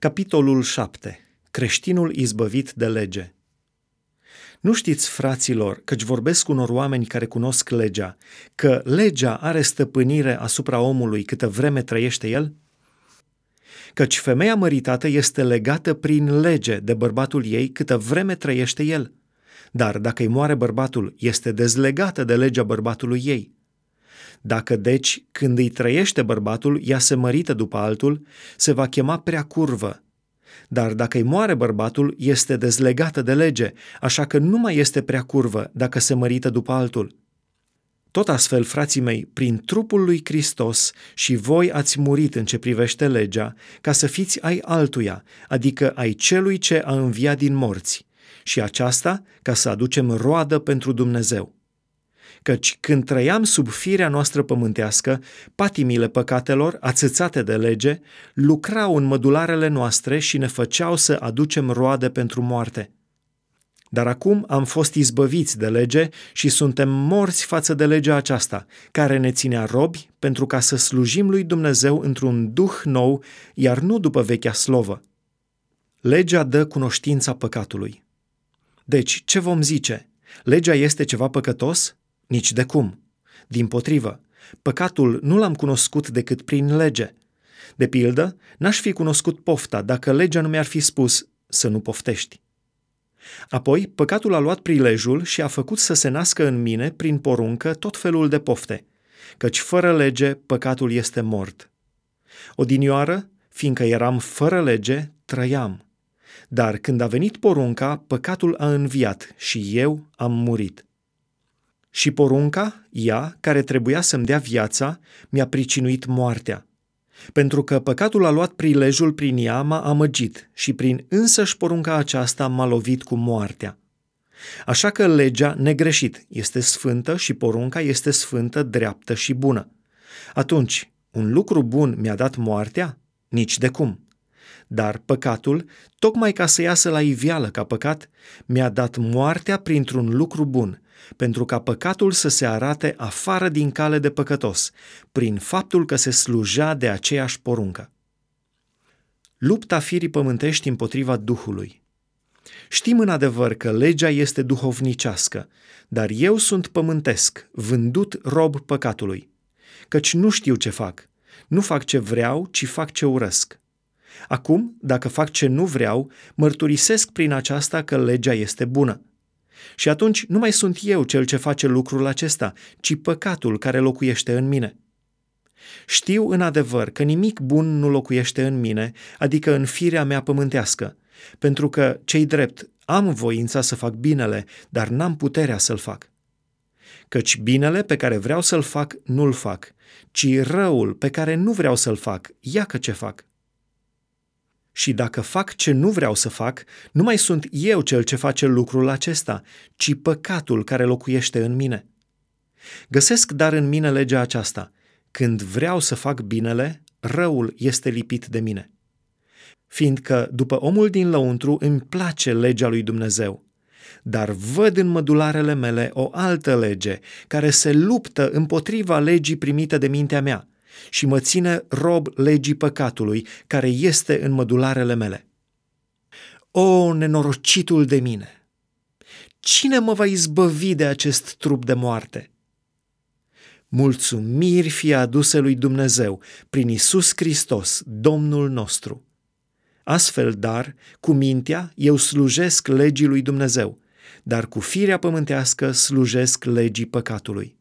Capitolul 7. Creștinul izbăvit de lege. Nu știți, fraților, căci vorbesc unor oameni care cunosc legea, că legea are stăpânire asupra omului câtă vreme trăiește el? Căci femeia măritată este legată prin lege de bărbatul ei câtă vreme trăiește el. Dar dacă îi moare bărbatul, este dezlegată de legea bărbatului ei. Dacă deci, când îi trăiește bărbatul, ea se mărită după altul, se va chema prea curvă. Dar dacă îi moare bărbatul, este dezlegată de lege, așa că nu mai este prea curvă dacă se mărită după altul. Tot astfel, frații mei, prin trupul lui Hristos și voi ați murit în ce privește legea, ca să fiți ai altuia, adică ai celui ce a înviat din morți, și aceasta ca să aducem roadă pentru Dumnezeu căci când trăiam sub firea noastră pământească, patimile păcatelor, ațățate de lege, lucrau în mădularele noastre și ne făceau să aducem roade pentru moarte. Dar acum am fost izbăviți de lege și suntem morți față de legea aceasta, care ne ținea robi pentru ca să slujim lui Dumnezeu într-un duh nou, iar nu după vechea slovă. Legea dă cunoștința păcatului. Deci, ce vom zice? Legea este ceva păcătos? Nici de cum. Din potrivă, păcatul nu l-am cunoscut decât prin lege. De pildă, n-aș fi cunoscut pofta dacă legea nu mi-ar fi spus să nu poftești. Apoi, păcatul a luat prilejul și a făcut să se nască în mine, prin poruncă, tot felul de pofte, căci fără lege păcatul este mort. Odinioară, fiindcă eram fără lege, trăiam. Dar când a venit porunca, păcatul a înviat și eu am murit. Și porunca, ea, care trebuia să-mi dea viața, mi-a pricinuit moartea. Pentru că păcatul a luat prilejul prin ea, m-a amăgit și prin însăși porunca aceasta m-a lovit cu moartea. Așa că legea, negreșit, este sfântă și porunca este sfântă, dreaptă și bună. Atunci, un lucru bun mi-a dat moartea? Nici de cum. Dar păcatul, tocmai ca să iasă la iveală ca păcat, mi-a dat moartea printr-un lucru bun, pentru ca păcatul să se arate afară din cale de păcătos, prin faptul că se slujea de aceeași poruncă. Lupta firii pământești împotriva Duhului. Știm în adevăr că legea este duhovnicească, dar eu sunt pământesc, vândut rob păcatului, căci nu știu ce fac, nu fac ce vreau, ci fac ce urăsc. Acum, dacă fac ce nu vreau, mărturisesc prin aceasta că legea este bună. Și atunci nu mai sunt eu cel ce face lucrul acesta, ci păcatul care locuiește în mine. Știu în adevăr că nimic bun nu locuiește în mine, adică în firea mea pământească, pentru că, cei drept, am voința să fac binele, dar n-am puterea să-l fac. Căci binele pe care vreau să-l fac, nu-l fac, ci răul pe care nu vreau să-l fac, iacă ce fac. Și dacă fac ce nu vreau să fac, nu mai sunt eu cel ce face lucrul acesta, ci păcatul care locuiește în mine. Găsesc dar în mine legea aceasta. Când vreau să fac binele, răul este lipit de mine. Fiindcă după omul din lăuntru îmi place legea lui Dumnezeu, dar văd în mădularele mele o altă lege care se luptă împotriva legii primite de mintea mea – și mă ține rob legii păcatului care este în mădularele mele. O, nenorocitul de mine! Cine mă va izbăvi de acest trup de moarte? Mulțumiri fie aduse lui Dumnezeu prin Isus Hristos, Domnul nostru. Astfel, dar, cu mintea, eu slujesc legii lui Dumnezeu, dar cu firea pământească slujesc legii păcatului.